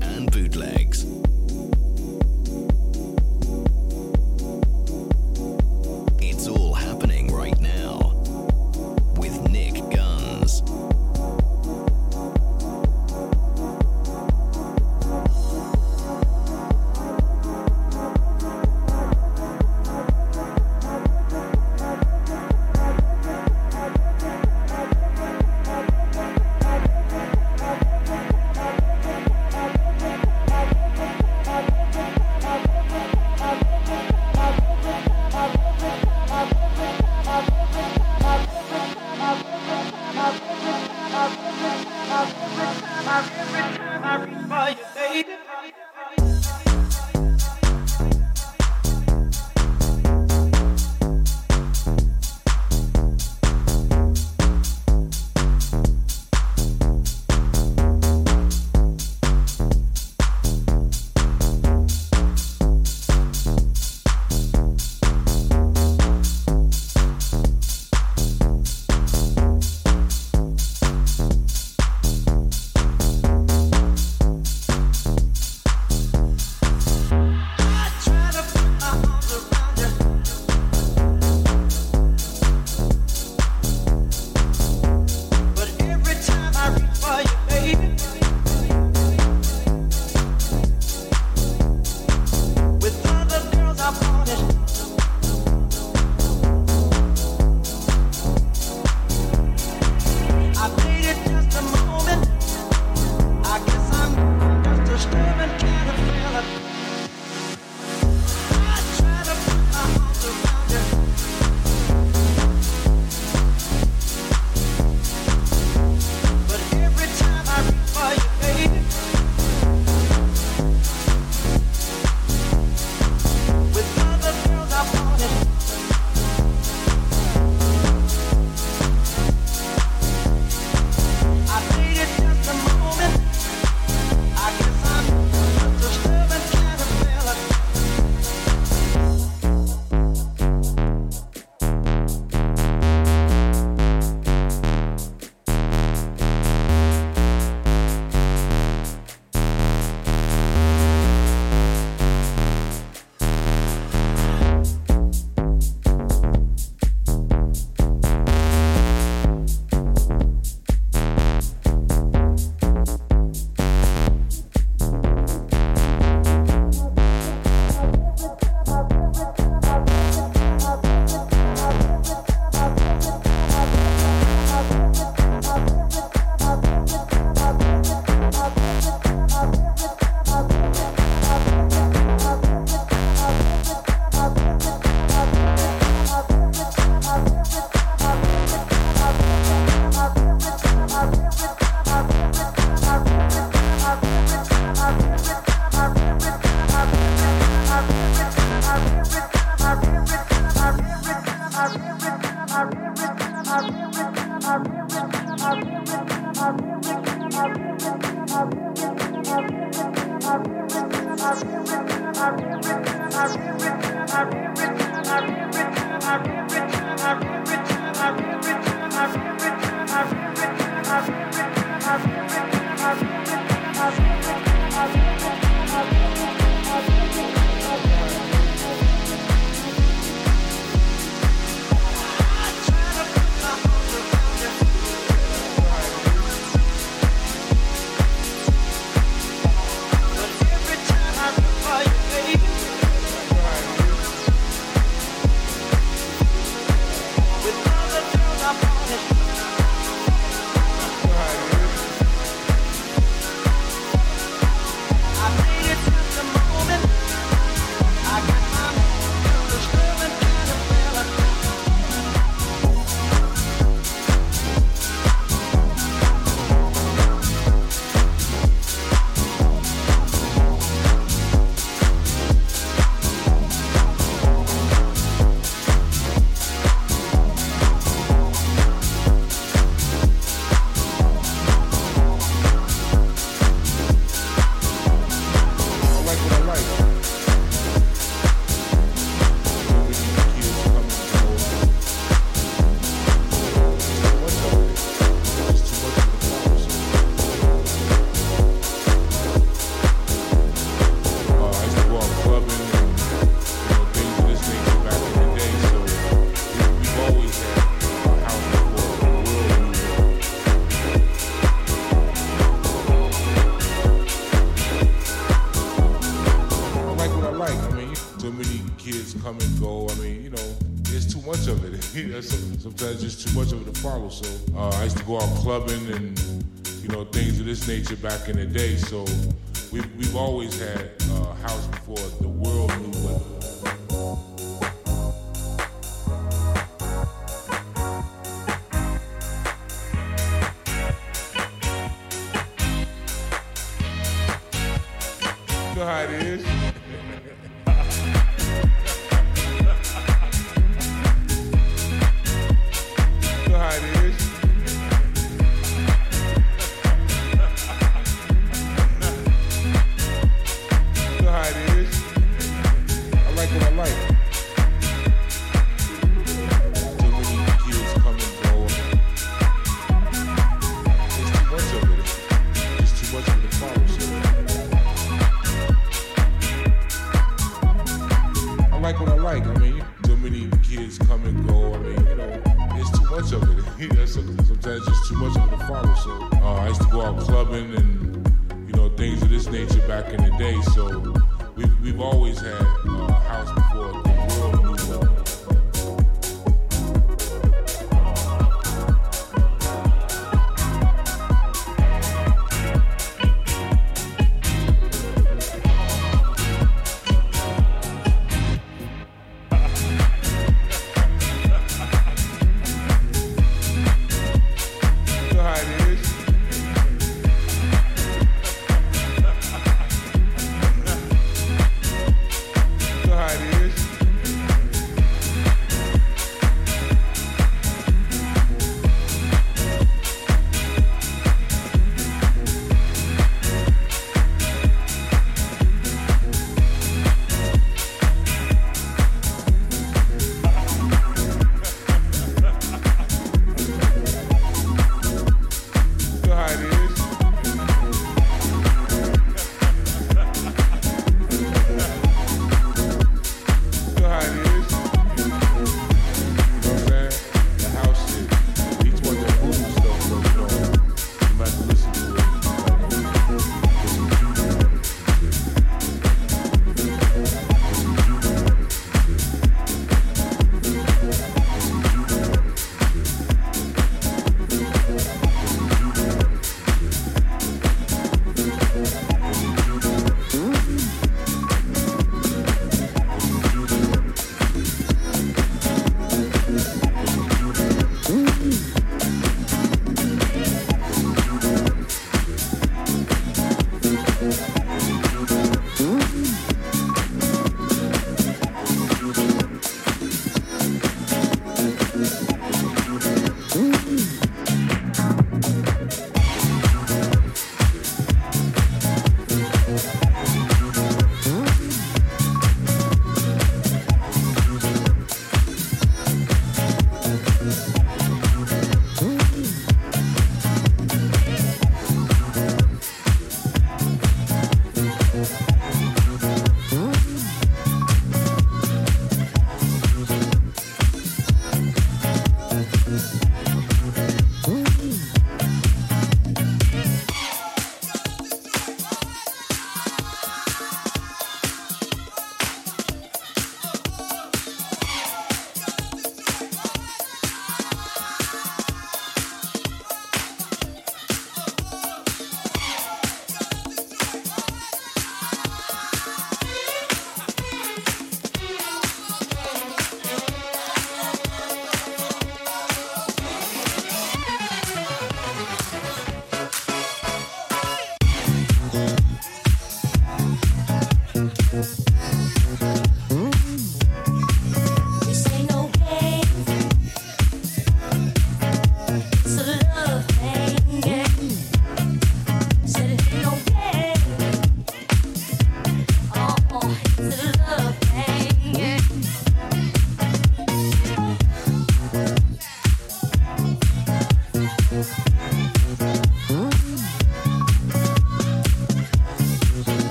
and bootlegs. Every time, every time, every time I reach for you, baby. So uh, I used to go out clubbing and you know things of this nature back in the day. So we've, we've always had a house before the world knew what. You know how it is.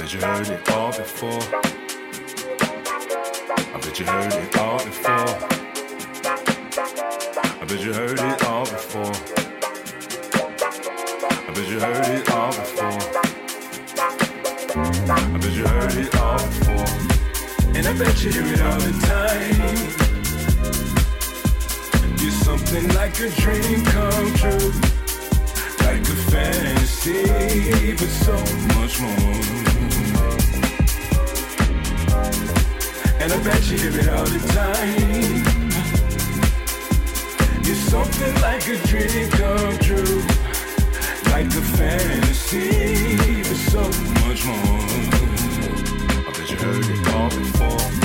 bet you heard it all before. I bet you heard it all before. I bet you heard it all before. I bet you heard it all before. I bet you heard it all before. And I bet you hear it all the time. You're something like a dream come true like a fantasy, but so much more. And I bet you hear it all the time. You're something like a dream come true. Like a fantasy, but so much more. I bet you heard it all before.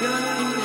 You're